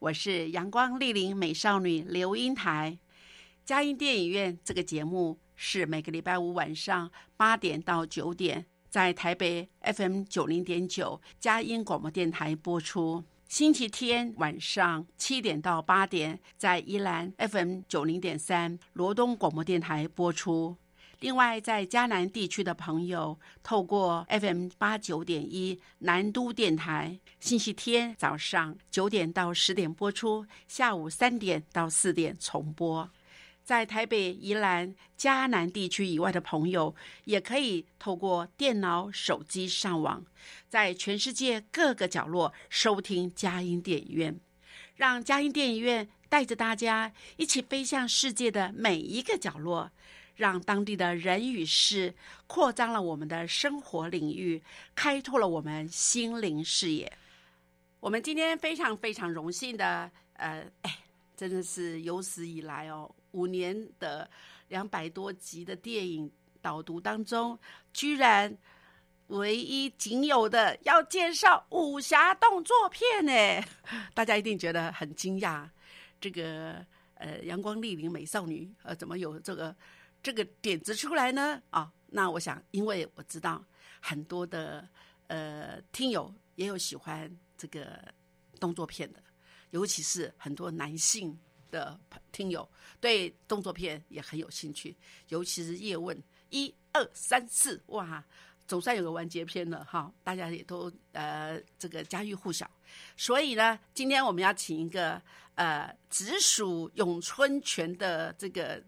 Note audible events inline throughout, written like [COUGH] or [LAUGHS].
我是阳光丽丽美少女刘英台。佳音电影院这个节目是每个礼拜五晚上八点到九点，在台北 FM 九零点九佳音广播电台播出；星期天晚上七点到八点，在宜兰 FM 九零点三罗东广播电台播出。另外，在嘉南地区的朋友，透过 FM 八九点一南都电台，星期天早上九点到十点播出，下午三点到四点重播。在台北、宜兰、嘉南地区以外的朋友，也可以透过电脑、手机上网，在全世界各个角落收听佳音电影院，让佳音电影院带着大家一起飞向世界的每一个角落。让当地的人与事扩张了我们的生活领域，开拓了我们心灵视野。我们今天非常非常荣幸的，呃，哎，真的是有史以来哦，五年的两百多集的电影导读当中，居然唯一仅有的要介绍武侠动作片呢，[LAUGHS] 大家一定觉得很惊讶。这个呃，阳光丽龄美少女，呃，怎么有这个？这个点子出来呢啊，那我想，因为我知道很多的呃听友也有喜欢这个动作片的，尤其是很多男性的听友对动作片也很有兴趣，尤其是叶问一二三四哇，总算有个完结篇了哈，大家也都呃这个家喻户晓，所以呢，今天我们要请一个呃直属咏春拳的这个。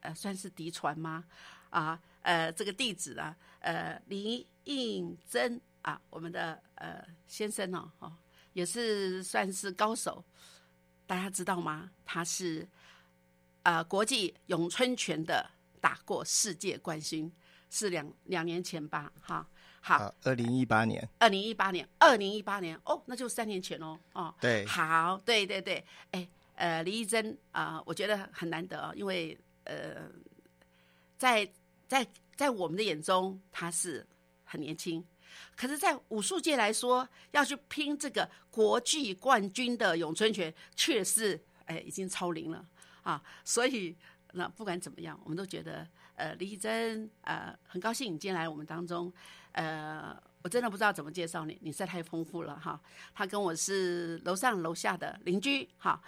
呃，算是嫡传吗？啊，呃，这个弟子啊，呃，林应真啊，我们的呃先生哦，哦，也是算是高手，大家知道吗？他是呃国际咏春拳的打过世界冠军，是两两年前吧？哈，好，二零一八年，二零一八年，二零一八年，哦，那就三年前哦，哦，对，好，对对对，哎，呃，李义珍啊，我觉得很难得哦，因为。呃，在在在我们的眼中，他是很年轻，可是，在武术界来说，要去拼这个国际冠军的咏春拳，却是哎已经超龄了啊！所以，那不管怎么样，我们都觉得，呃，李珍，呃，很高兴你今天来我们当中。呃，我真的不知道怎么介绍你，你实在太丰富了哈。他跟我是楼上楼下的邻居哈。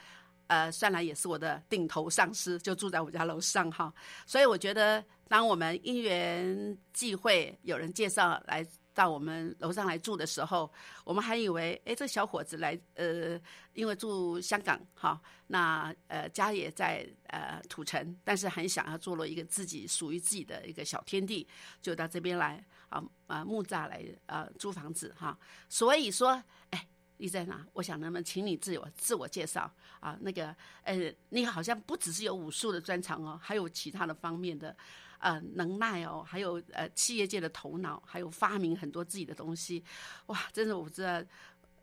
呃，算来也是我的顶头上司，就住在我家楼上哈。所以我觉得，当我们因缘际会，有人介绍来到我们楼上来住的时候，我们还以为，哎，这小伙子来，呃，因为住香港哈，那呃家也在呃土城，但是很想要坐落一个自己属于自己的一个小天地，就到这边来啊啊木栅来啊租房子哈。所以说，哎。你在哪？我想，能不能请你自我自我介绍啊？那个，呃，你好像不只是有武术的专长哦，还有其他的方面的，呃，能耐哦，还有呃，企业界的头脑，还有发明很多自己的东西，哇，真的我知道，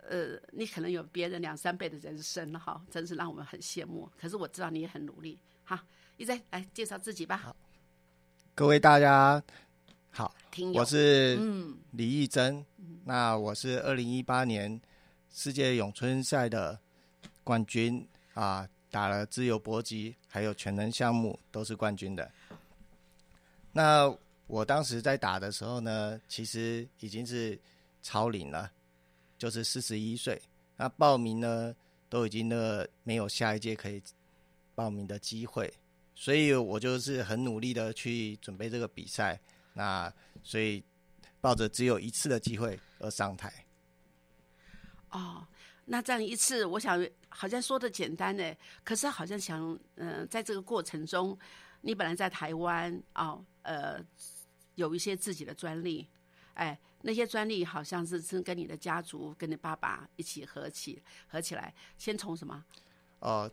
呃，你可能有别人两三倍的人生了哈，真是让我们很羡慕。可是我知道你也很努力，哈，一在来介绍自己吧。好，各位大家好，听我是嗯李义珍，那我是二零一八年。世界咏春赛的冠军啊，打了自由搏击，还有全能项目都是冠军的。那我当时在打的时候呢，其实已经是超龄了，就是四十一岁。那报名呢，都已经呢没有下一届可以报名的机会，所以我就是很努力的去准备这个比赛。那所以抱着只有一次的机会而上台。哦，那这样一次，我想好像说的简单呢，可是好像想，嗯、在这个过程中，你本来在台湾哦，呃，有一些自己的专利，哎，那些专利好像是是跟你的家族、跟你爸爸一起合起合起来，先从什么？哦，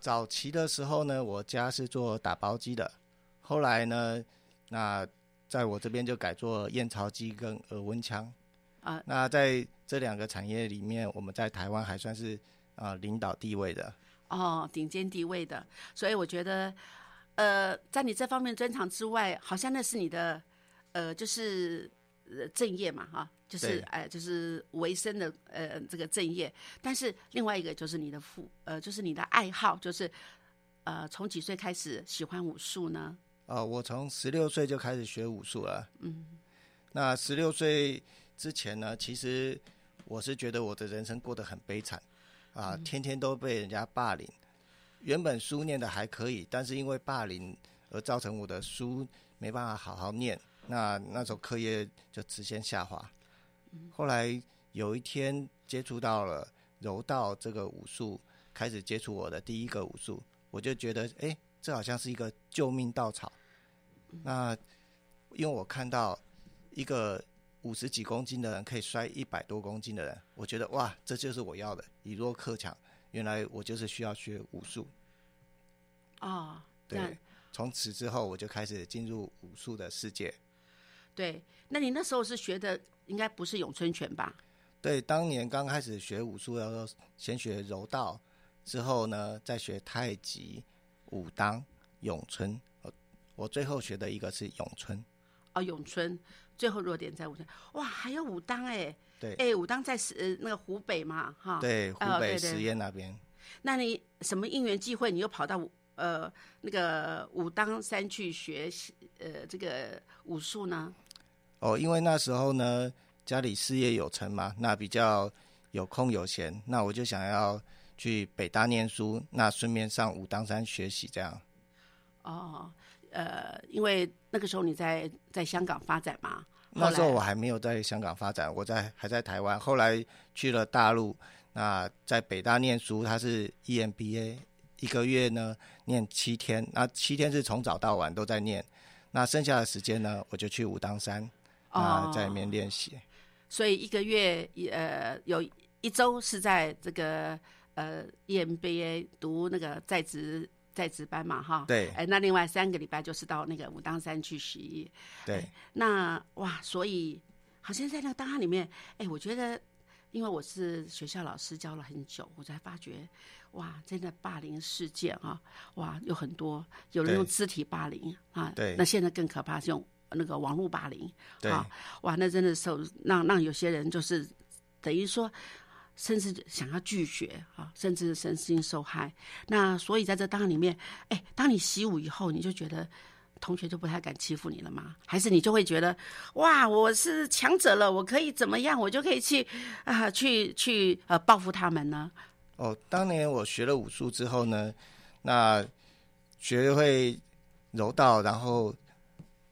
早期的时候呢，我家是做打包机的，后来呢，那在我这边就改做验钞机跟耳温枪。啊那在这两个产业里面，我们在台湾还算是啊、呃领导地位的。哦，顶尖地位的，所以我觉得，呃，在你这方面专长之外，好像那是你的，呃，就是呃正业嘛，哈，就是对哎、就是维生的呃这个正业。但是另外一个就是你的父，呃，就是你的爱好，就是呃，从几岁开始喜欢武术呢？呃，我从十六岁就开始学武术了。嗯，那十六岁之前呢，其实我是觉得我的人生过得很悲惨啊，天天都被人家霸凌。原本书念的还可以，但是因为霸凌而造成我的书没办法好好念，那那时候课业就直线下滑。后来有一天接触到了柔道这个武术，开始接触我的第一个武术，我就觉得，哎、这好像是一个救命稻草。那因为我看到一个五十几公斤的人可以摔一百多公斤的人，我觉得哇，这就是我要的，以弱克强。原来我就是需要学武术。哦，对，从此之后我就开始进入武术的世界。对。那你那时候是学的应该不是咏春拳吧？对，当年刚开始学武术的时候，先学柔道，之后呢再学太极、武当、咏春。呃我最后学的一个是咏春。哦，咏春，最后弱点在武当。哇，还有武当哎，对哎，武当在是呃那个湖北嘛，哈。。对，湖北十堰那边。那你什么因缘际会，你又跑到武呃那个武当山去学习呃这个武术呢？哦，因为那时候呢，家里事业有成嘛，那比较有空有闲，那我就想要去北大念书，那顺便上武当山学习这样。哦，呃，因为那个时候你在在香港发展嘛，那时候我还没有在香港发展，我在还在台湾，后来去了大陆。那在北大念书，他是 E EMBA，一个月呢念七天，那七天是从早到晚都在念。那剩下的时间呢，我就去武当山啊、哦在里面练习。所以一个月呃有一周是在这个呃 EMBA 读那个在职在值班嘛，哈。对哎，那另外三个礼拜就是到那个武当山去洗衣。对，那哇，所以好像在那个档案里面，哎，我觉得，因为我是学校老师教了很久，我才发觉，哇，真的霸凌事件啊，哇，有很多，有人用肢体霸凌啊，对那现在更可怕是用那个网络霸凌，对啊，哇，那真的受让让有些人就是等于说。甚至想要拒绝啊，甚至身心受害。那所以在这档案里面，哎，当你习武以后，你就觉得同学就不太敢欺负你了吗？还是你就会觉得哇，我是强者了，我可以怎么样，我就可以去啊、去去呃报复他们呢？哦，当年我学了武术之后呢，那学会柔道，然后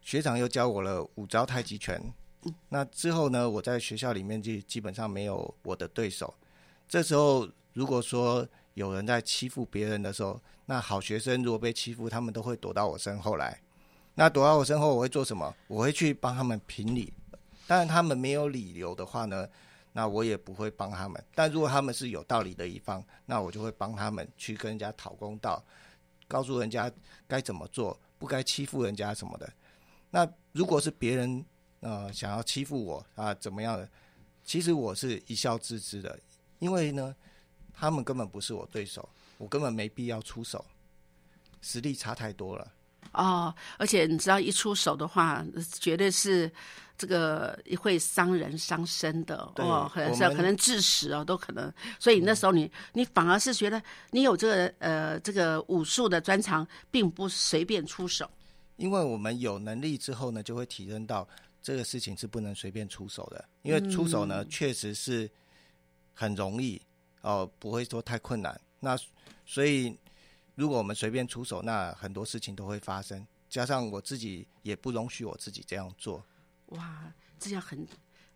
学长又教我了五招太极拳。那之后呢，我在学校里面就基本上没有我的对手。这时候，如果说有人在欺负别人的时候，那好学生如果被欺负，他们都会躲到我身后来。那躲到我身后，我会做什么？我会去帮他们评理。当然，他们没有理由的话呢，那我也不会帮他们。但如果他们是有道理的一方，那我就会帮他们去跟人家讨公道，告诉人家该怎么做，不该欺负人家什么的。那如果是别人呃想要欺负我啊怎么样的，其实我是一笑置之的，因为呢，他们根本不是我对手，我根本没必要出手，实力差太多了。哦，而且你知道，一出手的话，绝对是这个会伤人伤身的对哦，可能是可能致死哦，都可能。所以那时候你你反而是觉得你有这个呃这个武术的专长，并不随便出手。因为我们有能力之后呢，就会体认到这个事情是不能随便出手的，因为出手呢、确实是很容易哦，不会说太困难。那所以如果我们随便出手，那很多事情都会发生。加上我自己也不容许我自己这样做。哇，这样很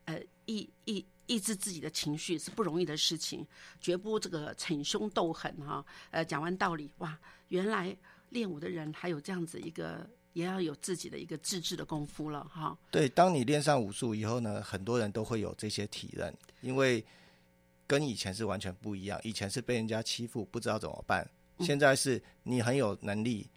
呃抑抑抑制自己的情绪是不容易的事情，绝不这个逞凶斗狠哈。呃，讲完道理，哇，原来练武的人还有这样子一个，也要有自己的一个自制的功夫了哈。对，当你练上武术以后呢，很多人都会有这些体认，因为跟以前是完全不一样。以前是被人家欺负，不知道怎么办；现在是你很有能力，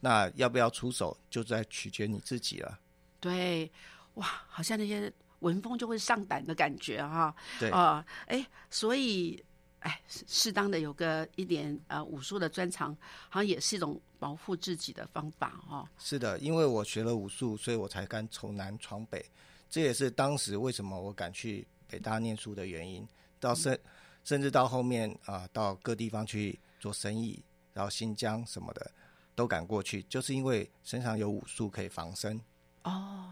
那要不要出手，就在取决你自己了。对，哇，好像那些。文风就会上胆的感觉哈，对啊，哎，所以哎，适当的有个一点呃武术的专长，好像也是一种保护自己的方法哦。是的，因为我学了武术，所以我才敢从南闯北，这也是当时为什么我敢去北大念书的原因。到甚甚至到后面啊，到各地方去做生意，然后新疆什么的都敢过去，就是因为身上有武术可以防身。哦。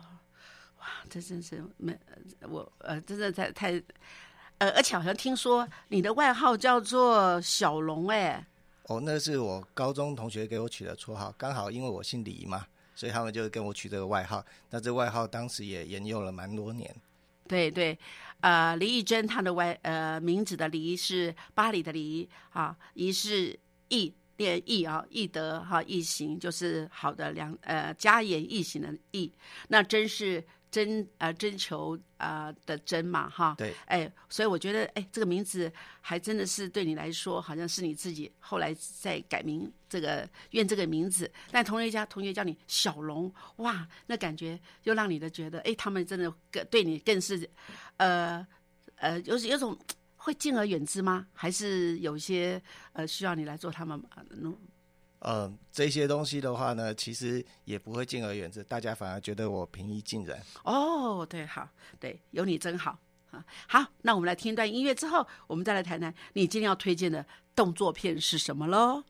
哇，这真是没我呃，真的太太呃，而且好像听说你的外号叫做小龙哎。哦，那是我高中同学给我取的绰号，刚好因为我姓李嘛，所以他们就跟我取这个外号。那这外号当时也沿用了蛮多年。对对，呃，李义珍他的外呃名字的李是巴黎的黎啊，仪是义练义啊，义德哈义行就是好的良呃家言义行的义，那真是。征呃征求啊的征嘛哈，对，哎，所以我觉得哎这个名字还真的是对你来说，好像是你自己后来再改名这个愿这个名字，但同学家同学叫你小龙，哇，那感觉又让你的觉得哎他们真的更对你更是，呃呃有有种会敬而远之吗？还是有些呃需要你来做他们嗯，这些东西的话呢，其实也不会敬而远之，大家反而觉得我平易近人。哦，对，好，对，有你真好啊。好，那我们来听一段音乐之后，我们再来谈谈你今天要推荐的动作片是什么喽。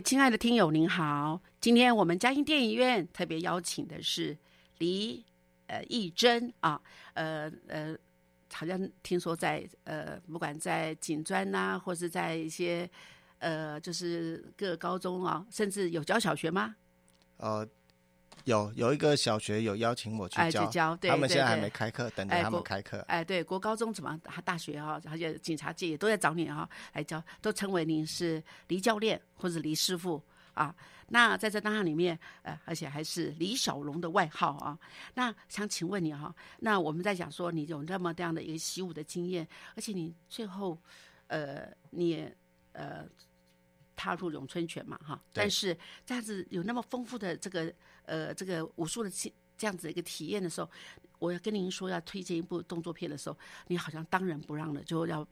亲爱的听友，您好！今天我们嘉兴电影院特别邀请的是李呃义珍啊，呃呃，好像听说在呃，不管在锦专呐、或是在一些呃，就是各高中啊，甚至有教小学吗？呃，有有一个小学有邀请我去哎，教，去教，对他们现在还没开课，等着他们开课。哎，对，国高中怎么，还大学哈、而且警察界也都在找你哈、来教，都称为您是黎教练或者黎师傅啊。那在这当下里面，呃，而且还是李小龙的外号啊。那想请问你哈、那我们在讲说你有那么这样的一个习武的经验，而且你最后，呃，你也呃踏入咏春拳嘛哈，但是这样子有那么丰富的这个呃这个武术的经这样子的一个体验的时候，我要跟您说要推荐一部动作片的时候，你好像当仁不让的就要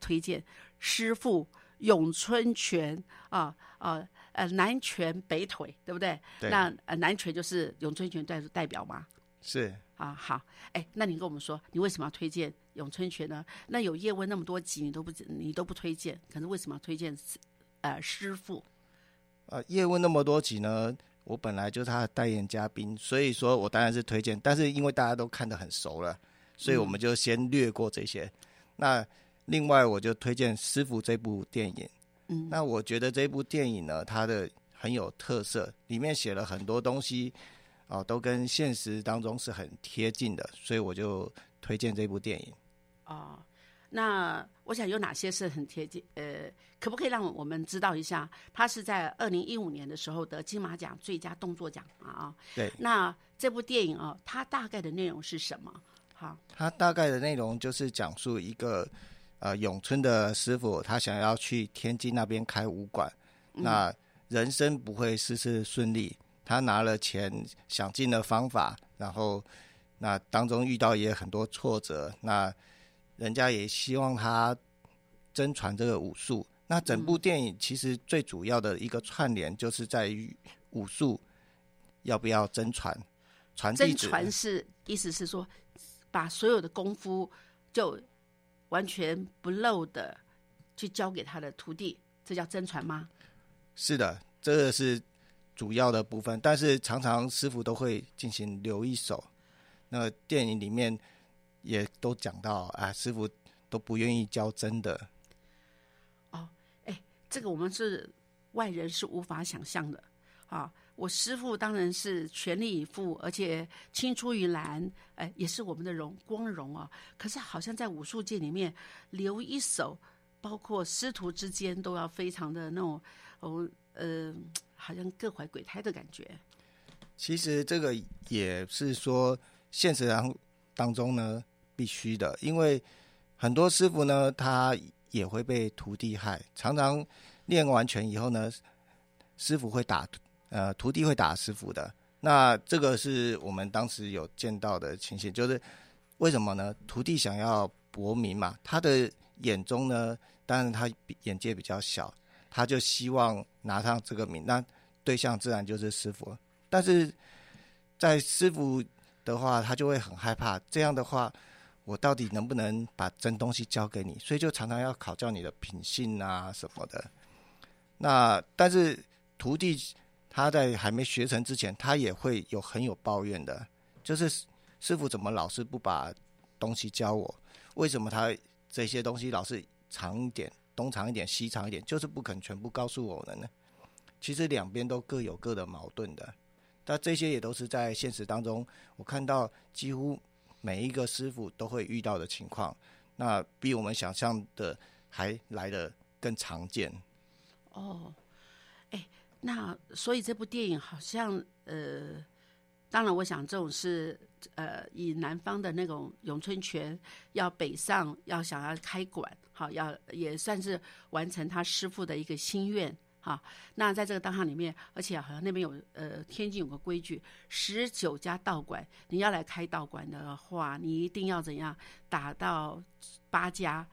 推荐师傅咏春拳啊啊呃南拳北腿，对不对？对那呃南拳就是咏春拳代代表吗。是啊，好，哎，那你跟我们说，你为什么要推荐咏春拳呢？那有叶问那么多集，你都不你都不推荐，可是为什么要推荐呃师傅？呃，叶问那么多集呢，我本来就是他的代言嘉宾，所以说我当然是推荐。但是因为大家都看得很熟了，所以我们就先略过这些。那另外我就推荐《师傅》这部电影。嗯，那我觉得这部电影呢，它的很有特色，里面写了很多东西，哦、都跟现实当中是很贴近的，所以我就推荐这部电影。哦，那我想有哪些是很贴近？呃，可不可以让我们知道一下？他是在二零一五年的时候得金马奖最佳动作奖啊啊。对，那这部电影啊，它大概的内容是什么？好，它大概的内容就是讲述一个呃咏春的师傅，他想要去天津那边开武馆，那人生不会事事顺利，他拿了钱，想尽了方法，然后那当中遇到也很多挫折，那人家也希望他真传这个武术。那整部电影其实最主要的一个串联，就是在于武术要不要真传，传真。传是意思是说，把所有的功夫就完全不漏的去教给他的徒弟，这叫真传吗？是的，这个是主要的部分，但是常常师傅都会进行留一手。那电影里面也都讲到啊，师傅都不愿意教真的。哦，哎这个我们是外人是无法想象的啊！我师傅当然是全力以赴，而且青出于蓝，哎，也是我们的荣光荣啊。可是好像在武术界里面留一手，包括师徒之间都要非常的那种，哦呃，好像各怀鬼胎的感觉。其实这个也是说现实当当中呢必须的，因为很多师傅呢他也会被徒弟害，常常练完拳以后呢，师傅会打呃徒弟会打师傅的。那这个是我们当时有见到的情形，就是为什么呢？徒弟想要博名嘛，他的眼中呢，当然他眼界比较小，他就希望拿上这个名，那对象自然就是师傅。但是在师傅的话，他就会很害怕，这样的话，我到底能不能把真东西交给你？所以就常常要考教你的品性啊什么的。那但是徒弟他在还没学成之前，他也会有很有抱怨的，就是师傅怎么老是不把东西教我？为什么他这些东西老是长一点，东长一点，西长一点，就是不肯全部告诉我们呢？其实两边都各有各的矛盾的。但这些也都是在现实当中，我看到几乎每一个师傅都会遇到的情况。那比我们想象的还来的更常见。哦，哎，那所以这部电影好像呃，当然我想这种是呃以南方的那种咏春拳要北上，要想要开馆，好要也算是完成他师傅的一个心愿。哈，那在这个当下里面，而且好像那边有呃天津有个规矩，十九家道馆，你要来开道馆的话，你一定要怎样打到八家，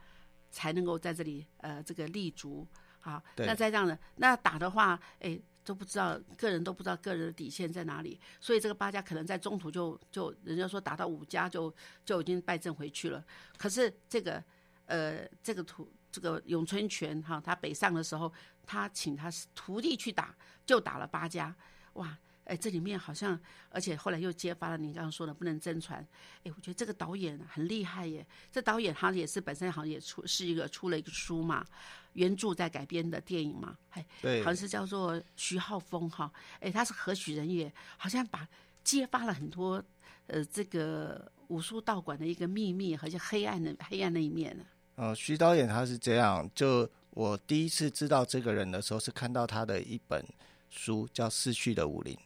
才能够在这里呃这个立足。好，那再这样的那打的话，哎，都不知道个人都不知道个人的底线在哪里，所以这个八家可能在中途就就人家说打到五家就就已经败阵回去了。可是这个呃这个图这个咏春拳哈，他北上的时候，他请他徒弟去打，就打了八家，哇！哎，这里面好像，而且后来又揭发了你刚刚说的不能真传。哎，我觉得这个导演很厉害耶。这导演他也是本身好像也出是一个出了一个书嘛，原著在改编的电影嘛。哎，对，好像是叫做徐浩峰哈。哎，他是何许人也？好像把揭发了很多呃这个武术道馆的一个秘密，而且黑暗的黑暗那一面呢。呃，徐导演他是这样，就我第一次知道这个人的时候，是看到他的一本书叫《逝去的武林》。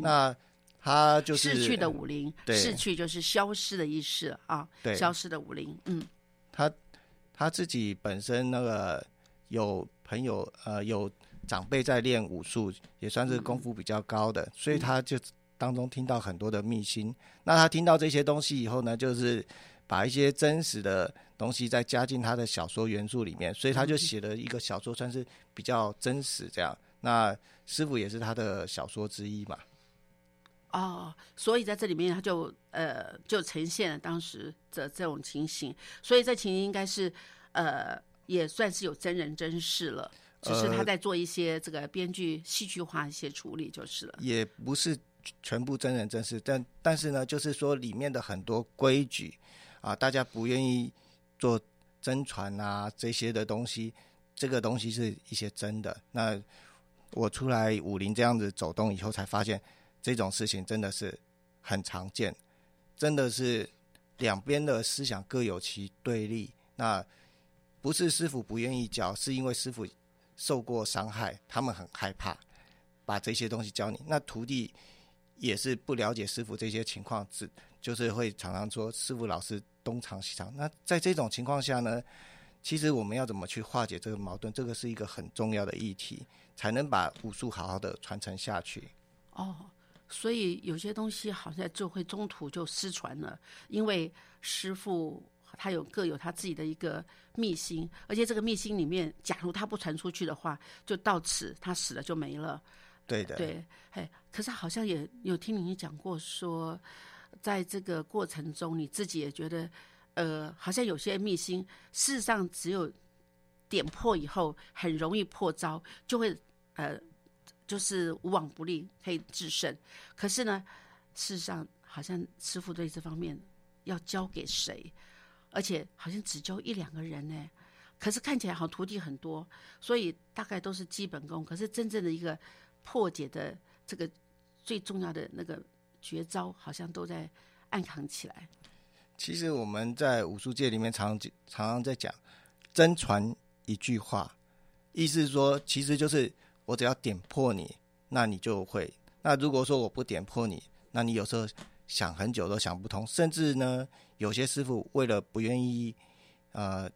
那他就是逝去的武林，逝去就是消失的意思啊。对，消失的武林。嗯，他他自己本身那个有朋友呃有长辈在练武术，也算是功夫比较高的，所以他就当中听到很多的秘辛。那他听到这些东西以后呢，就是把一些真实的东西再加进他的小说原著里面，所以他就写了一个小说，算是比较真实这样。那师傅也是他的小说之一嘛。哦，所以在这里面他就呃就呈现了当时的这种情形，所以这情形应该是呃也算是有真人真事了，只是他在做一些这个编剧戏剧化一些处理就是了。也不是全部真人真事，但但是呢，就是说里面的很多规矩啊，大家不愿意做真传啊这些的东西，这个东西是一些真的。那我出来武林这样子走动以后，才发现。这种事情真的是很常见，真的是两边的思想各有其对立。那不是师傅不愿意教，是因为师傅受过伤害，他们很害怕把这些东西教你。那徒弟也是不了解师傅这些情况，只就是会常常说师傅老师东藏西藏。那在这种情况下呢，其实我们要怎么去化解这个矛盾，这个是一个很重要的议题，才能把武术好好的传承下去。哦。所以有些东西好像就会中途就失传了，因为师傅他有各有他自己的一个秘辛，而且这个秘辛里面，假如他不传出去的话，就到此他死了就没了。对的，对，哎，可是好像也有听你讲过说，在这个过程中，你自己也觉得，呃，好像有些秘辛，事实上只有点破以后，很容易破招，就会呃。就是无往不利，可以制胜。可是呢，事实上好像师傅对这方面要交给谁，而且好像只教一两个人呢。可是看起来好像徒弟很多，所以大概都是基本功。可是真正的一个破解的这个最重要的那个绝招，好像都在暗藏起来。其实我们在武术界里面常常常在讲真传一句话，意思说，其实就是。我只要点破你，那你就会。那如果说我不点破你，那你有时候想很久都想不通。甚至呢，有些师傅为了不愿意呃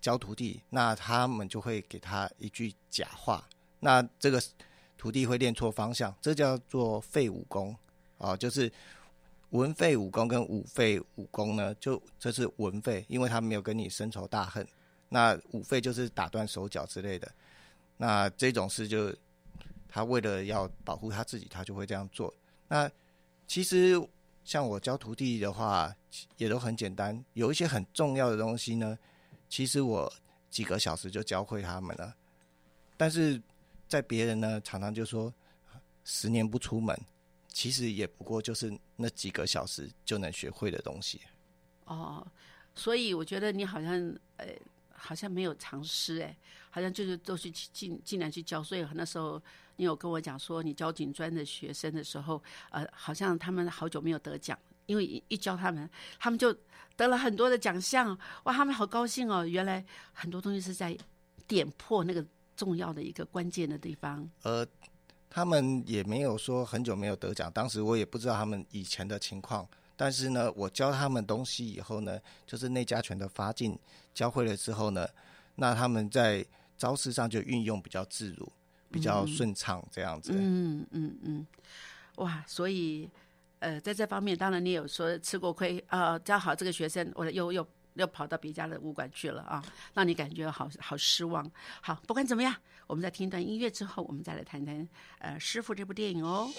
教徒弟，那他们就会给他一句假话，那这个徒弟会练错方向，这叫做废武功啊，就是文废武功跟武废武功呢，就这是文废，因为他没有跟你深仇大恨。那武废就是打断手脚之类的。那这种事就，他为了要保护他自己，他就会这样做。那其实像我教徒弟的话，也都很简单。有一些很重要的东西呢，其实我几个小时就教会他们了。但是在别人呢，常常就说十年不出门，其实也不过就是那几个小时就能学会的东西。哦，所以我觉得你好像呃。好像没有尝试哎，好像就是都是进进来去教，所以那时候你有跟我讲说，你教警专的学生的时候，呃，好像他们好久没有得奖，因为一教他们，他们就得了很多的奖项，哇，他们好高兴哦！原来很多东西是在点破那个重要的一个关键的地方。呃，他们也没有说很久没有得奖，当时我也不知道他们以前的情况。但是呢，我教他们东西以后呢，就是内家拳的发劲教会了之后呢，那他们在招式上就运用比较自如，比较顺畅这样子。嗯嗯嗯，哇！所以呃，在这方面，当然你有说吃过亏啊，教好这个学生，我又又又跑到别家的武馆去了啊让你感觉好好失望。好不管怎么样我们在听一段音乐之后我们再来谈谈呃师傅这部电影哦。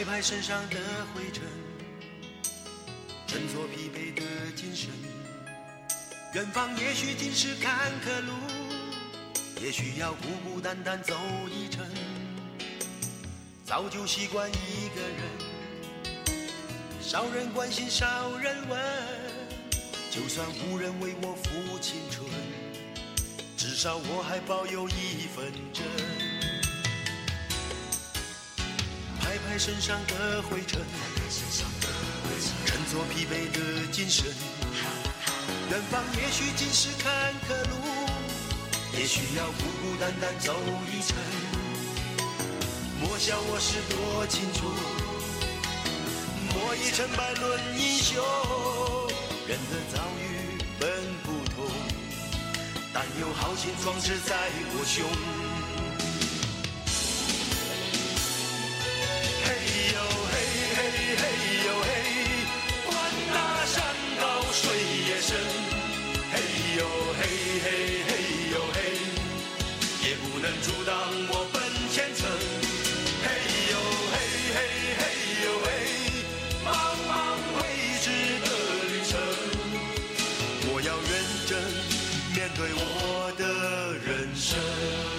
拍拍身上的灰尘振作疲惫的精神。远方也许尽是坎坷路，也许要孤孤单单走一程。早就习惯一个人，少人关心少人问，就算无人为我付青春，至少我还保有一份真。拍拍身上的灰尘，振作疲惫的精神。远方也许尽是坎坷路，也许要孤孤单单走一程。莫笑我是多情处，莫以成败论英雄。人的遭遇本不同，但有豪情壮志在我胸。对我的人生。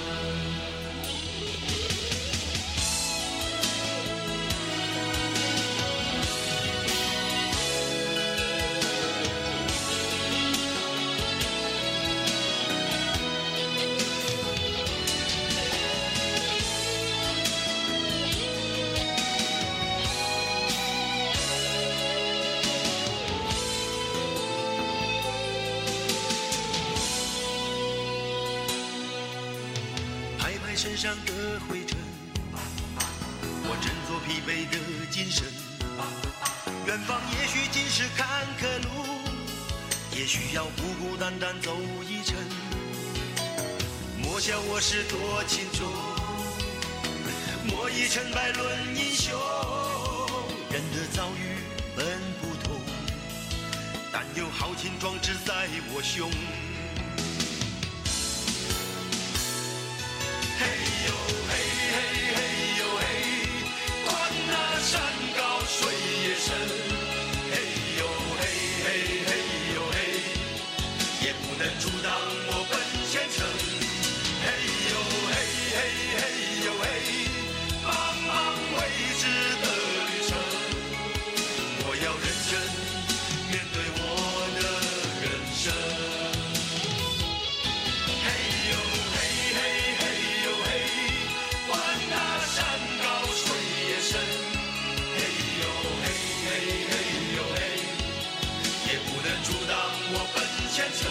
是多情种，莫以成败论英雄。人的遭遇本不同，但有豪情壮志在我胸。奔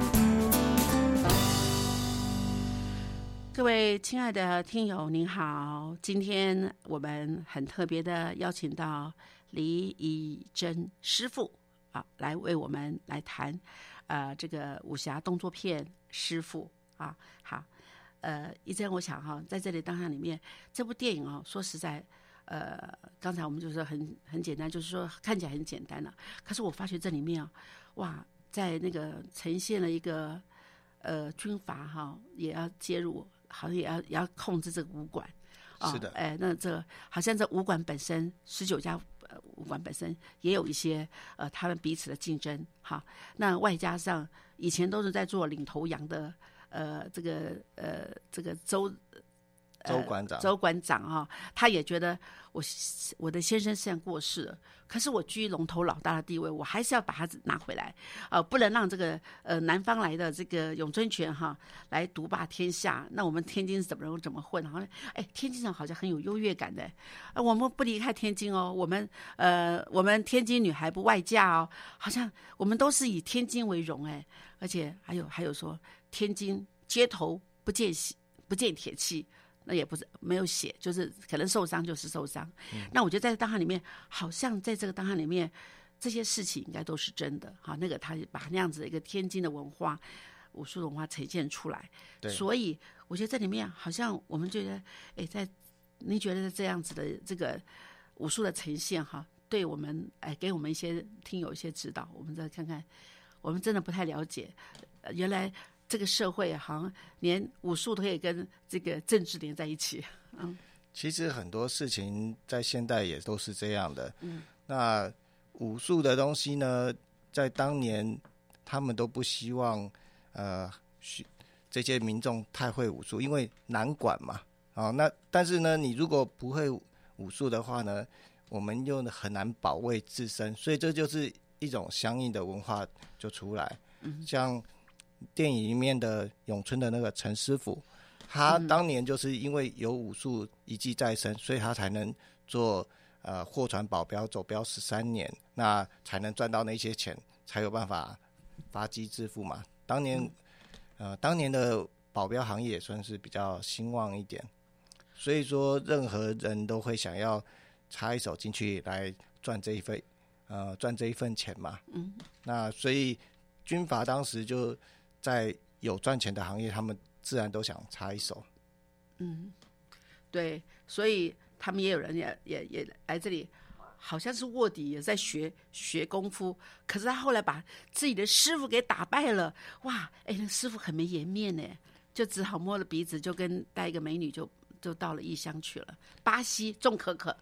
各位亲爱的听友，您好！今天我们很特别的邀请到李以珍师傅啊，来为我们来谈，呃，这个武侠动作片师傅啊，好，呃，以珍，我想哈，在这里当下里面，这部电影哦，说实在，呃，刚才我们就说很很简单，就是说看起来很简单了、可是我发觉这里面啊，哇，在那个呈现了一个呃军阀哈，也要介入。好像也要也要控制这个武馆，啊是的。哎，那这好像这武馆本身十九家呃武馆本身也有一些呃他们彼此的竞争，哈，那外加上以前都是在做领头羊的呃这个呃这个周呃周馆长周馆长哈、他也觉得我我的先生虽然过世了，可是我居龙头老大的地位，我还是要把他拿回来，呃，不能让这个呃南方来的这个咏春拳哈来独霸天下。那我们天津是怎么能怎么混？好像哎，天津人好像很有优越感的，呃，我们不离开天津哦，我们呃我们天津女孩不外嫁哦，好像我们都是以天津为荣哎，而且还有还有说天津街头不见血不见铁器。那也不是没有写，就是可能受伤就是受伤。那我觉得在档案里面，好像在这个档案里面，这些事情应该都是真的。哈，那个他把那样子的一个天津的文化、武术文化呈现出来。对所以我觉得这里面好像我们觉得，哎，在您觉得这样子的这个武术的呈现，哈，对我们哎给我们一些听友一些指导，我们再看看，我们真的不太了解，呃原来。这个社会好像连武术都可以跟这个政治连在一起，其实很多事情在现代也都是这样的。嗯，那武术的东西呢，在当年他们都不希望呃许这些民众太会武术，因为难管嘛。啊，那但是呢，你如果不会武术的话呢，我们又很难保卫自身，所以这就是一种相应的文化就出来。嗯像电影里面的咏春的那个陈师傅，他当年就是因为有武术一技在身，所以他才能做呃货船保镖，走镖十三年，那才能赚到那些钱，才有办法发迹致富嘛。当年呃当年的保镖行业也算是比较兴旺一点，所以说任何人都会想要插一手进去来赚这一份呃赚这一份钱嘛。嗯，那所以军阀当时就在有赚钱的行业，他们自然都想插一手。嗯，对，所以他们也有人也也也来这里，好像是卧底，也在学学功夫。可是他后来把自己的师傅给打败了，哇，哎，那师傅很没颜面呢，就只好摸了鼻子，就跟带一个美女就就到了异乡去了，巴西种可可，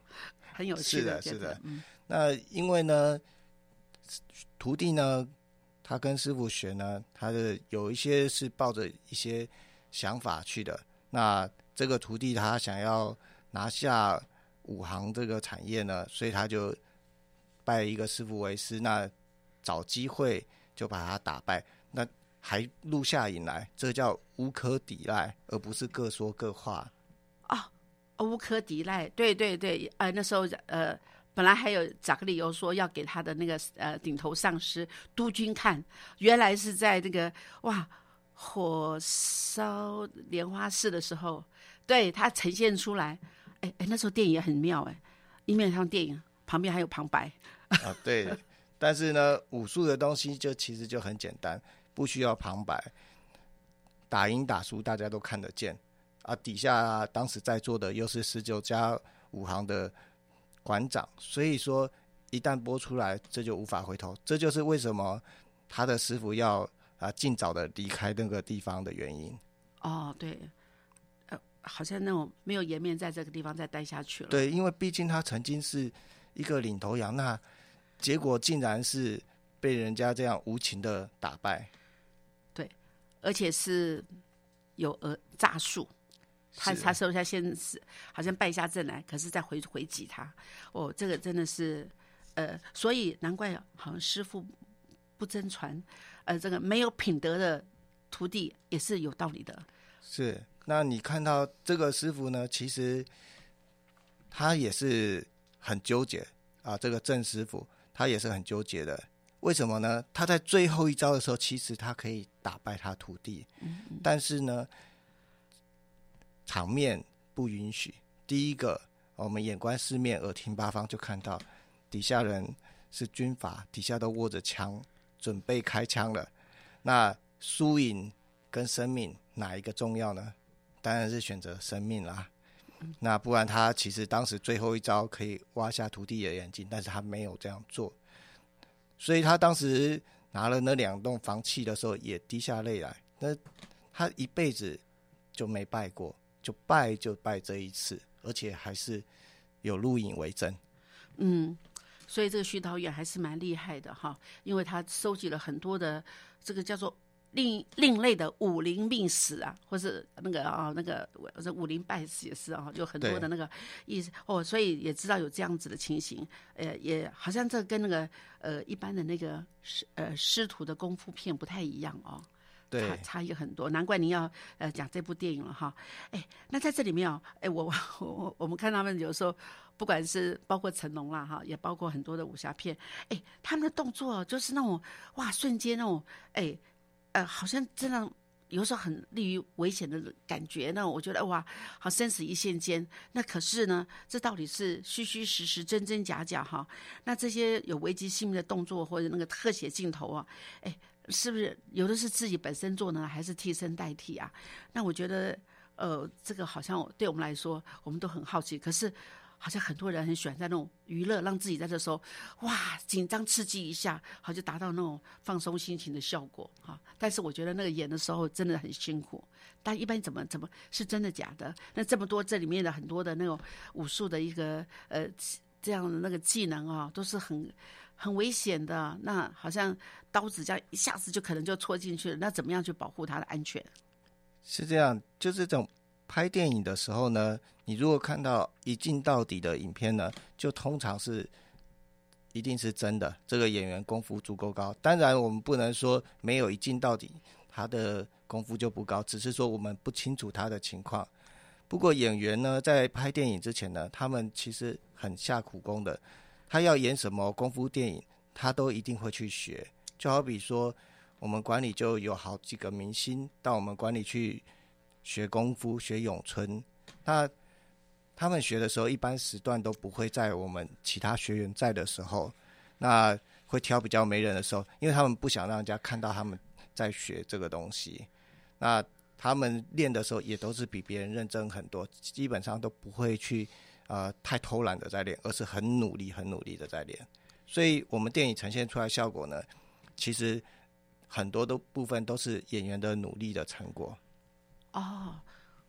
很有趣是的觉是的嗯那因为呢，徒弟呢，他跟师傅学呢，他的有一些是抱着一些想法去的。那这个徒弟他想要拿下武行这个产业呢，所以他就拜一个师傅为师，那找机会就把他打败，那还录下影来，这叫无可抵赖，而不是各说各话。哦无可抵赖，对对对，呃，那时候呃，本来还有找个理由说要给他的那个呃顶头上司督军看，原来是在这个哇火烧莲花寺的时候，对他呈现出来，哎哎，那时候电影也很妙哎，一面上电影旁边还有旁白，[LAUGHS] 啊，对。但是呢，武术的东西就其实就很简单，不需要旁白，打赢打输大家都看得见。啊，底下、当时在座的又是十九家武行的馆长，所以说一旦播出来，这就无法回头。这就是为什么他的师傅要啊尽早的离开那个地方的原因。哦对，呃，好像那种没有颜面在这个地方再待下去了，对，因为毕竟他曾经是一个领头羊，那结果竟然是被人家这样无情的打败。对而且是有呃诈术。他他说他先是好像败下阵来，可是再回回击他，哦，这个真的是，呃，所以难怪好像师傅不真传，呃，这个没有品德的徒弟也是有道理的。是，那你看到这个师傅呢，其实他也是很纠结啊。这个郑师傅他也是很纠结的，为什么呢？他在最后一招的时候，其实他可以打败他徒弟，但是呢，场面不允许。第一个，我们眼观四面，耳听八方，就看到底下人是军阀，底下都握着枪，准备开枪了。那输赢跟生命哪一个重要呢？当然是选择生命啦。那不然他其实当时最后一招可以挖下徒弟的眼睛，但是他没有这样做，所以他当时拿了那两栋房契的时候也滴下泪来。那他一辈子就没拜过，就拜就拜这一次，而且还是有录影为证。嗯，所以这个徐导演还是蛮厉害的哈，因为他收集了很多的这个叫做另另类的武林秘史啊，或是那个啊那个这武林拜史也是啊，就很多的那个意思哦，所以也知道有这样子的情形，呃，也好像这跟那个呃一般的那个师呃师徒的功夫片不太一样哦。差对，差异很多，难怪您要呃讲这部电影了哈。哎，那在这里面哦，哎，我 [LAUGHS] 我我我们看他们有时候，不管是包括成龙啦哈，也包括很多的武侠片，哎，他们的动作就是那种哇，瞬间那种哎呃，好像真的。有时候很利于危险的感觉，那我觉得哇，好生死一线间。那可是呢，这到底是虚虚实实、真真假假哈？那这些有危及性命的动作或者那个特写镜头啊，哎，是不是有的是自己本身做呢，还是替身代替啊？那我觉得，呃，这个好像对我们来说，我们都很好奇。可是，好像很多人很喜欢在那种娱乐，让自己在这时候，哇，紧张刺激一下，好就达到那种放松心情的效果哈。但是我觉得那个演的时候真的很辛苦。但一般怎么怎么是真的假的？那这么多这里面的很多的那种武术的一个呃这样的那个技能啊，都是很。很危险的，那好像刀子这样一下子就可能就戳进去了，那怎么样去保护他的安全？是这样，就这种拍电影的时候呢，你如果看到一镜到底的影片呢，就通常是一定是真的，这个演员功夫足够高。当然，我们不能说没有一镜到底，他的功夫就不高，只是说我们不清楚他的情况。不过演员呢，在拍电影之前呢，他们其实很下苦功的。他要演什么功夫电影，他都一定会去学。就好比说，我们馆里就有好几个明星到我们馆里去学功夫、学咏春。那他们学的时候，一般时段都不会在我们其他学员在的时候，那会挑比较没人的时候，因为他们不想让人家看到他们在学这个东西。那他们练的时候也都是比别人认真很多，基本上都不会去。呃，太偷懒的在练，而是很努力、很努力的在练，所以我们电影呈现出来效果呢，其实很多的部分都是演员的努力的成果。哦，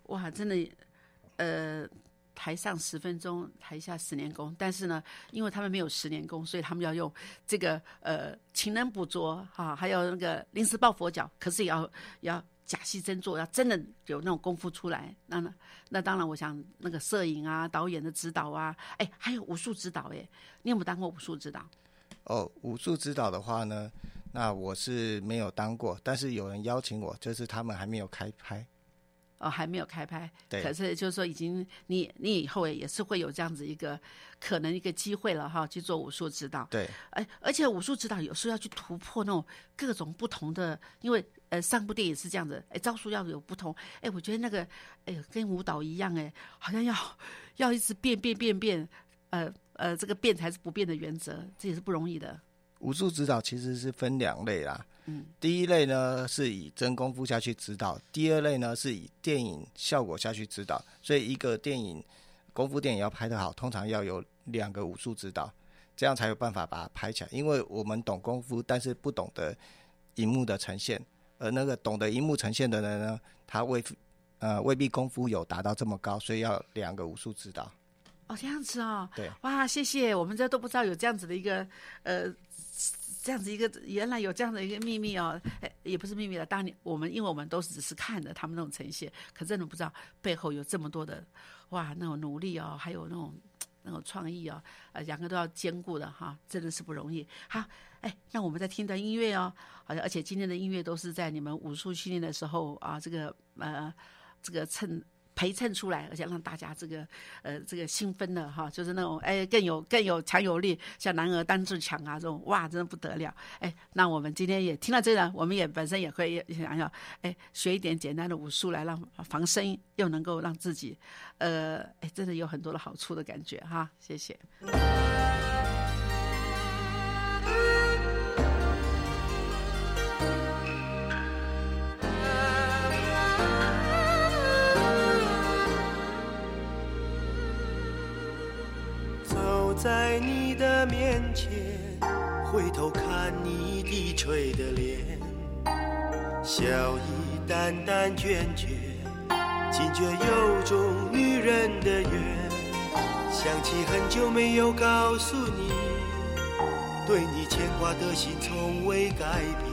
哇，真的，呃，台上十分钟，台下十年功。但是呢，因为他们没有十年功，所以他们要用这个呃勤能补拙哈，还有那个临时抱佛脚，可是也要要。假戏真做，要真的有那种功夫出来，那那当然，我想那个摄影啊、导演的指导啊，哎，还有武术指导，哎，你有没有当过武术指导？哦，武术指导的话呢，那我是没有当过，但是有人邀请我，就是他们还没有开拍。哦，还没有开拍，对，可是就是说，已经你你以后也是会有这样子一个可能一个机会了哈，去做武术指导。对，而，而且武术指导有时候要去突破那种各种不同的，因为呃，上部电影是这样子，哎，招数要有不同，哎，我觉得那个哎，跟舞蹈一样，哎，好像要要一直变变变变，呃呃，这个变才是不变的原则，这也是不容易的。武术指导其实是分两类啦。嗯，第一类呢是以真功夫下去指导，第二类呢是以电影效果下去指导。所以一个电影功夫电影要拍得好，通常要有两个武术指导，这样才有办法把它拍起来。因为我们懂功夫，但是不懂得荧幕的呈现，而那个懂得荧幕呈现的人呢，他未呃未必功夫有达到这么高，所以要两个武术指导。哦，这样子哦，对，哇，谢谢，我们这都不知道有这样子的一个呃。这样子一个原来有这样的一个秘密哦，哎，也不是秘密了。当年我们因为我们都是只是看着他们那种呈现，可真的不知道背后有这么多的哇那种努力哦，还有那种那种创意哦，呃，两个都要兼顾的哈，真的是不容易。好，哎，那我们再听段音乐哦，好像而且今天的音乐都是在你们武术训练的时候啊，这个呃，这个趁。陪衬出来，而且让大家这个呃这个兴奋的哈，就是那种哎更有更有强有力，像男儿当自强啊这种哇，真的不得了哎。那我们今天也听到这个，我们也本身也会想要哎学一点简单的武术来让防身，又能够让自己呃哎真的有很多的好处的感觉哈。谢谢。前，回头看你低垂的脸，笑意淡淡倦倦，惊觉有种女人的缘。想起很久没有告诉你，对你牵挂的心从未改变。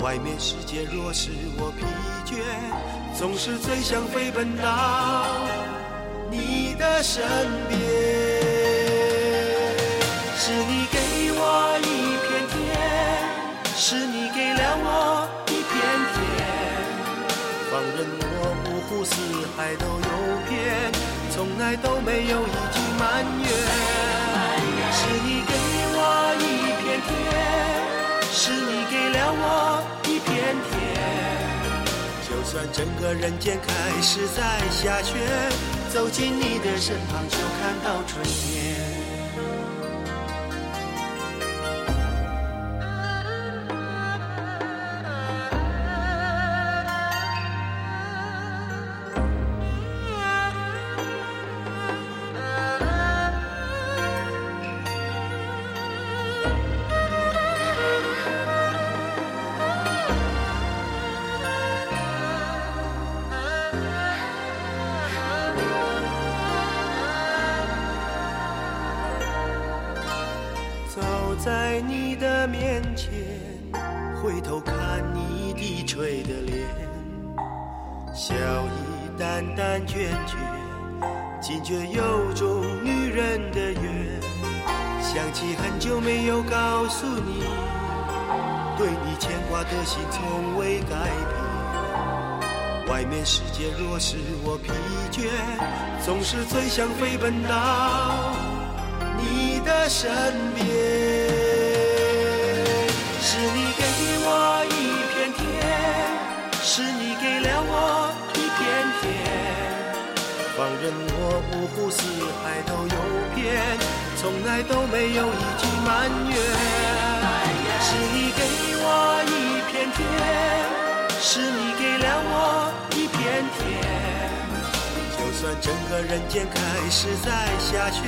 外面世界若使我疲倦，总是最想飞奔到你的身边。是你给我一片天，是你给了我一片天，放任我五湖四海都游遍，从来都没有一句埋怨。是你给我一片天，是你给了我一片天。就算整个人间开始在下雪，走进你的身旁就看到春天。世界若使我疲倦，总是最想飞奔到你的身边。是你给我一片天，是你给了我一片天，放任我五湖四海都游遍，从来都没有一句埋怨。是你给我一片天，是你给了我天。就算整个人间开始在下雪，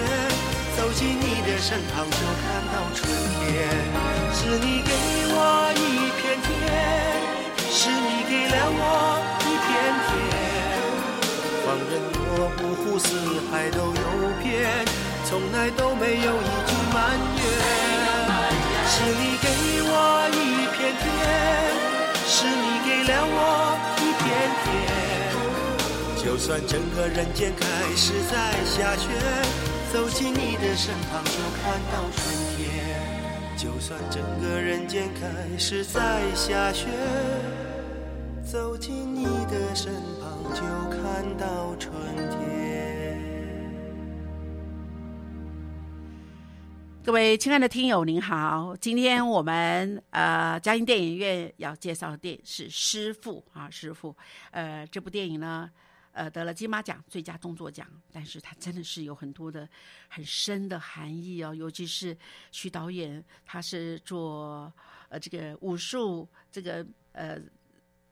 走进你的身旁就看到春天。是你给我一片天，是你给了我一片天，放任我五湖四海都游遍，从来都没有一句埋怨。是你给我一片天，是你给了我一片天。就算整个人间开始在下雪，走进你的身旁就看到春天。就算整个人间开始在下雪，走进你的身旁就看到春天。各位亲爱的听友，您好！今天我们呃嘉音电影院要介绍的电影是《师傅》啊，《师傅》呃这部电影呢，呃得了金马奖最佳动作奖，但是他真的是有很多的很深的含义哦，尤其是徐导演他是做呃这个武术这个呃。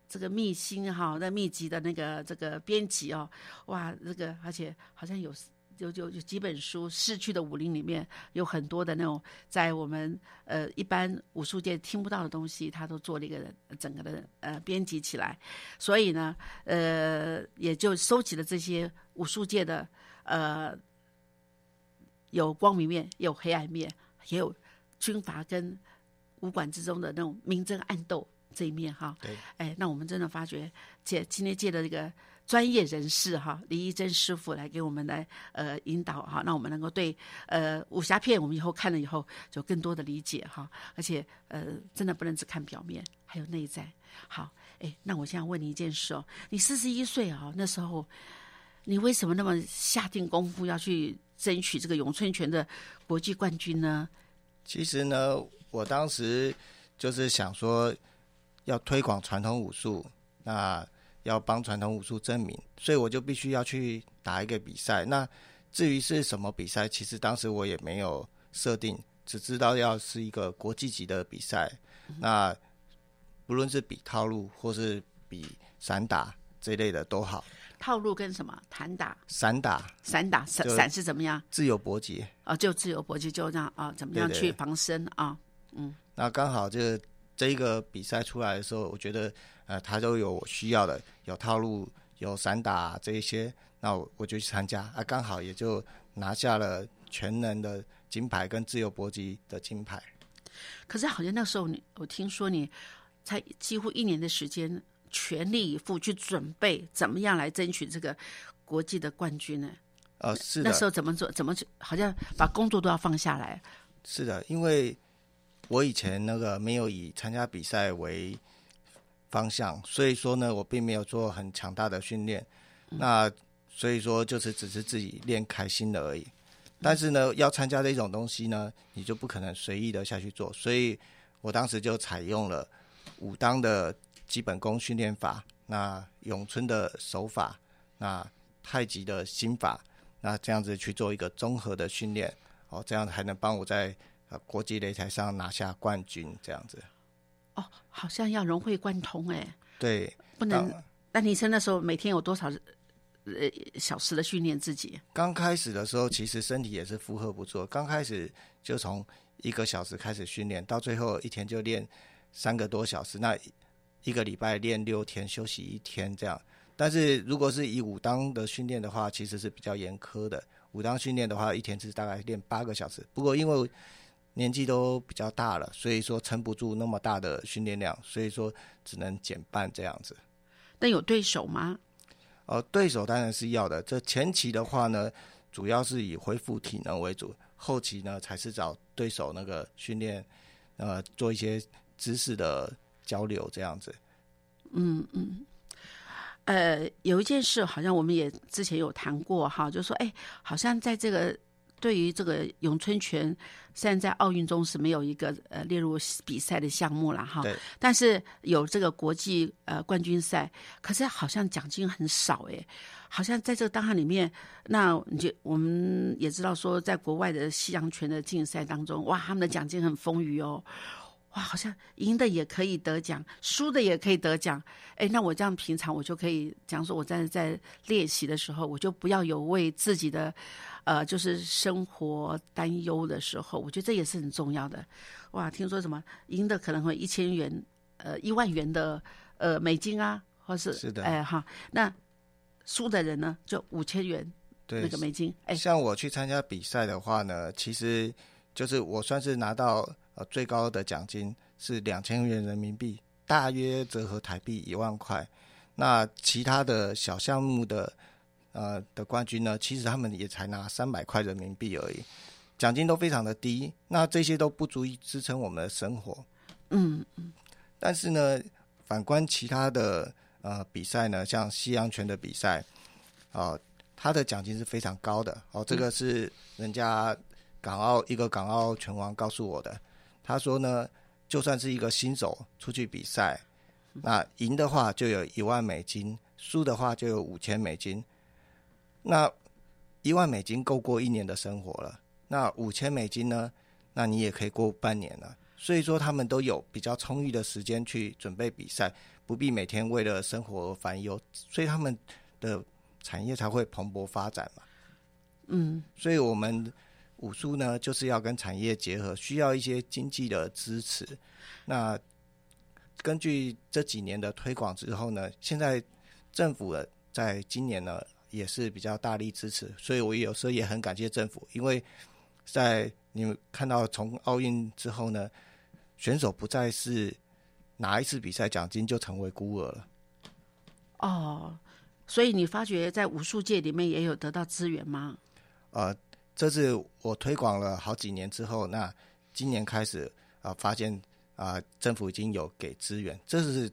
这个秘辛哈，那秘籍的那个这个编辑哦，哇，这个而且好像有有有有几本书，《逝去的武林》里面有很多的那种在我们呃一般武术界听不到的东西，他都做了一个整个的呃编辑起来，所以呢，呃，也就收集了这些武术界的呃有光明面，也有黑暗面，也有军阀跟武馆之中的那种明争暗斗这一面哈。对，哎，那我们真的发觉借今天借的这个专业人士哈，李义珍师傅来给我们来呃引导哈，让我们能够对呃武侠片我们以后看了以后就更多的理解哈，而且呃真的不能只看表面，还有内在。好，哎，那我现在问你一件事哦，你四十一岁啊，那时候你为什么那么下定功夫要去争取这个咏春拳的国际冠军呢？其实呢，我当时就是想说，要推广传统武术，那要帮传统武术证明，所以我就必须要去打一个比赛。那至于是什么比赛，其实当时我也没有设定，只知道要是一个国际级的比赛。那不论是比套路或是比散打这一类的都好，套路跟什么弹打、散打散打、散散是怎么样？自由搏击。啊，就自由搏击就这样啊，怎么样去防身啊？嗯那刚好这这一个比赛出来的时候，我觉得呃，他都有我需要的，有套路，有散打这一些，那我我就去参加啊，刚好也就拿下了全能的金牌跟自由搏击的金牌。可是好像那时候你，我听说你才几乎一年的时间，全力以赴去准备，怎么样来争取这个国际的冠军呢？呃，是的那，时候怎么做？怎么去？好像把工作都要放下来。是的，因为我以前那个没有以参加比赛为方向，所以说呢，我并没有做很强大的训练。那所以说就是只是自己练开心的而已。但是呢，要参加这种东西呢，你就不可能随意的下去做。所以我当时就采用了武当的基本功训练法，那咏春的手法，那太极的心法，那这样子去做一个综合的训练。哦，这样才能帮我在呃国际擂台上拿下冠军，这样子。哦，好像要融会贯通哎，对，不能。那你生那时候每天有多少呃小时的训练自己？刚开始的时候，其实身体也是负荷不住。刚开始就从一个小时开始训练，到最后一天就练三个多小时。那一个礼拜练六天，休息一天这样。但是如果是以武当的训练的话，其实是比较严苛的。武当训练的话，一天是大概练八个小时。不过因为年纪都比较大了，所以说撑不住那么大的训练量，所以说只能减半这样子。那有对手吗？呃，对手当然是要的。这前期的话呢，主要是以恢复体能为主，后期呢才是找对手那个训练，呃，做一些知识的交流这样子。嗯嗯呃，有一件事好像我们也之前有谈过哈，就说哎，好像在这个对于这个咏春拳，虽然在奥运中是没有一个呃列入比赛的项目了哈，但是有这个国际呃冠军赛，可是好像奖金很少哎，好像在这个档案里面，那你就我们也知道说，在国外的西洋拳的竞赛当中，哇，他们的奖金很丰裕哦。哇，好像赢的也可以得奖，输的也可以得奖。哎，那我这样平常我就可以讲说，我在在练习的时候，我就不要有为自己的，呃，就是生活担忧的时候，我觉得这也是很重要的。哇，听说什么赢的可能会一千元，呃，一万元的呃美金啊，或是是的哎哈，那输的人呢就五千元对，那个美金，哎，像我去参加比赛的话呢，其实就是我算是拿到呃最高的奖金是两千元人民币，大约折合台币一万块。那其他的小项目的呃的冠军呢，其实他们也才拿三百块人民币而已，奖金都非常的低。那这些都不足以支撑我们的生活。嗯嗯但是呢，反观其他的呃比赛呢，像西洋拳的比赛，啊，他的奖金是非常高的。哦，这个是人家港澳一个港澳拳王告诉我的。他说呢，就算是一个新手出去比赛，那赢的话就有一万美金，输的话就有五千美金。那一万美金够过一年的生活了，那五千美金呢？那你也可以过半年了。所以说，他们都有比较充裕的时间去准备比赛，不必每天为了生活而烦忧，所以他们的产业才会蓬勃发展嘛。嗯，所以我们武术呢，就是要跟产业结合，需要一些经济的支持。那根据这几年的推广之后呢，现在政府的在今年呢也是比较大力支持，所以我有时候也很感谢政府，因为在你们看到从奥运之后呢，选手不再是拿一次比赛奖金就成为孤儿了。哦，所以你发觉在武术界里面也有得到资源吗？呃，这是我推广了好几年之后，那今年开始啊、发现啊、政府已经有给资源，这是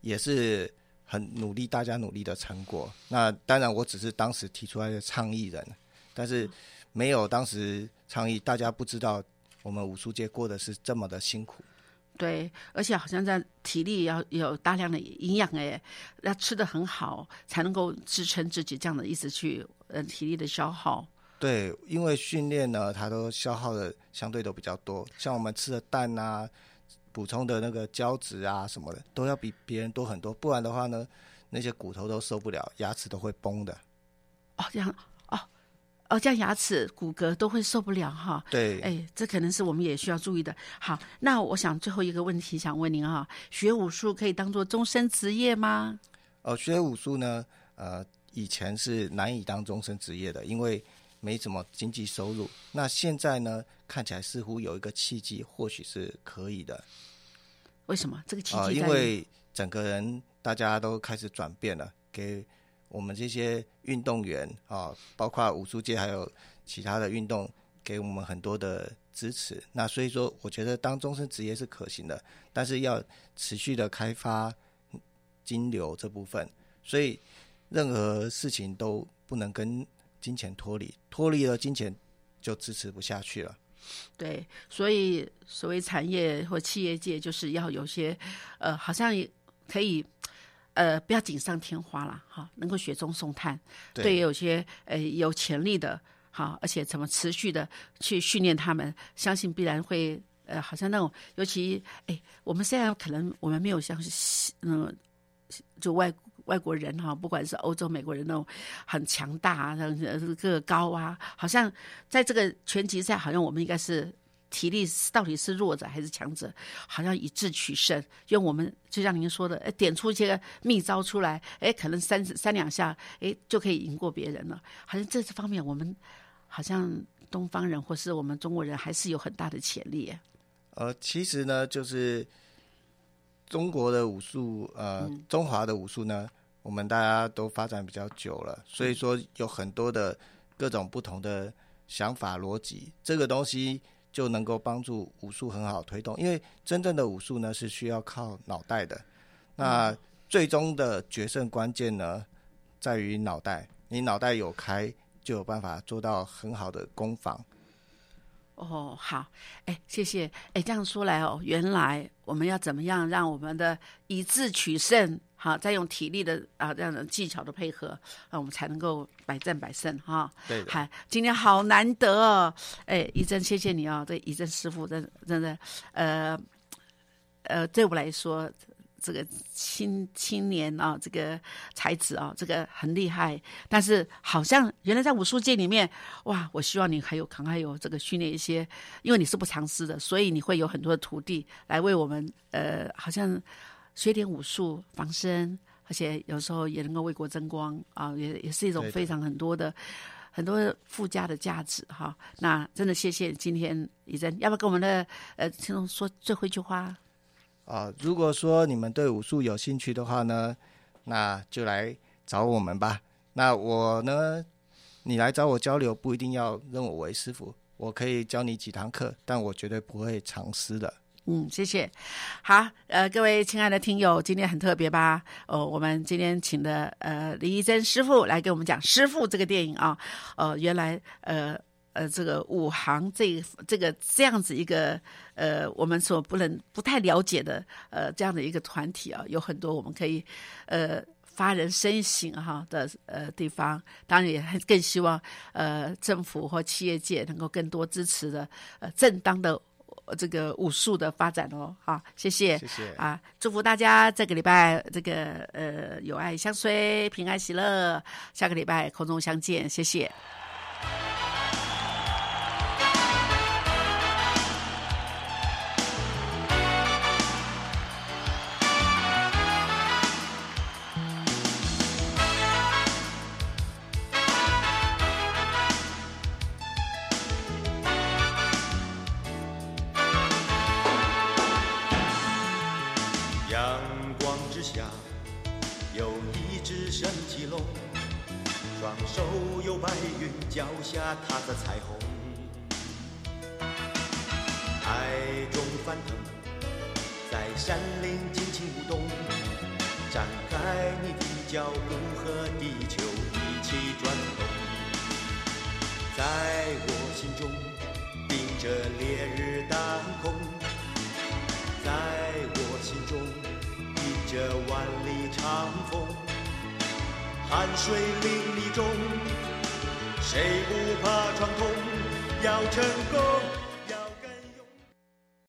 也是很努力，大家努力的成果。那当然，我只是当时提出来的倡议人，但是没有当时倡议，大家不知道我们武术界过得是这么的辛苦。对，而且好像在体力要有大量的营养哎，要吃的很好，才能够支撑自己这样的一直去呃体力的消耗。对，因为训练呢，它都消耗的相对都比较多，像我们吃的蛋啊，补充的那个胶质啊什么的，都要比别人多很多，不然的话呢，那些骨头都受不了，牙齿都会崩的。哦，这样哦哦，这样牙齿骨骼都会受不了哈。对，哎，这可能是我们也需要注意的。好，那我想最后一个问题想问您哈，学武术可以当做终身职业吗？哦，学武术呢，呃，以前是难以当终身职业的，因为没什么经济收入。那现在呢，看起来似乎有一个契机，或许是可以的。为什么这个契啊、机？因为整个人大家都开始转变了，给我们这些运动员啊，包括武术界还有其他的运动，给我们很多的支持。那所以说，我觉得当终身职业是可行的，但是要持续的开发金流这部分，所以任何事情都不能跟金钱脱离，脱离了金钱就支持不下去了。对，所以所谓产业或企业界，就是要有些呃，好像也可以呃，不要锦上添花啦，哈，能够雪中送炭。对对，有些呃有潜力的，好，而且怎么持续的去训练他们，相信必然会呃，好像那种，尤其哎，我们现在可能我们没有像嗯，就外外国人哈，不管是欧洲、美国人那种很强大啊，个高啊，好像在这个拳击赛，好像我们应该是。体力到底是弱者还是强者？好像以智取胜，用我们就像您说的，哎，点出一些个秘招出来，哎，可能三三两下，哎，就可以赢过别人了。好像这方面，我们好像东方人或是我们中国人还是有很大的潜力。呃，其实呢，就是中国的武术，呃，中华的武术呢，我们大家都发展比较久了，所以说有很多的各种不同的想法逻辑，这个东西就能够帮助武术很好推动。因为真正的武术呢是需要靠脑袋的，那最终的决胜关键呢在于脑袋，你脑袋有开，就有办法做到很好的攻防。哦，好，哎，谢谢，哎，这样说来哦，原来我们要怎么样让我们的以智取胜，好，再用体力的啊这样的技巧的配合，啊，我们才能够百战百胜哈。对的，嗨，今天好难得哦，哎，一真，谢谢你哦，这一真师傅真真的，呃呃，对我来说，这个青青年啊，这个才子啊，这个很厉害。但是好像原来在武术界里面，哇，我希望你还有可能还有这个训练一些，因为你是不藏私的，所以你会有很多的徒弟来为我们，呃，好像学点武术防身，而且有时候也能够为国争光啊，也也是一种非常很多的。很多附加的价值哈，那真的谢谢今天怡珍，要不要跟我们的呃听众说最后一句话？啊，如果说你们对武术有兴趣的话呢，那就来找我们吧。那我呢，你来找我交流，不一定要认我为师傅，我可以教你几堂课，但我绝对不会藏私的。嗯，谢谢。好，呃，各位亲爱的听友，今天很特别吧？哦，我们今天请的呃李义珍师傅来给我们讲《师傅》这个电影啊。呃，原来呃呃这个武行这这个这样子一个呃我们所不能不太了解的呃这样的一个团体啊，有很多我们可以呃。发人深省哈的呃地方，当然也很更希望呃政府或企业界能够更多支持的呃正当的这个武术的发展哦，好，谢谢，谢谢啊，祝福大家这个礼拜这个呃有爱相随，平安喜乐，下个礼拜空中相见，谢谢。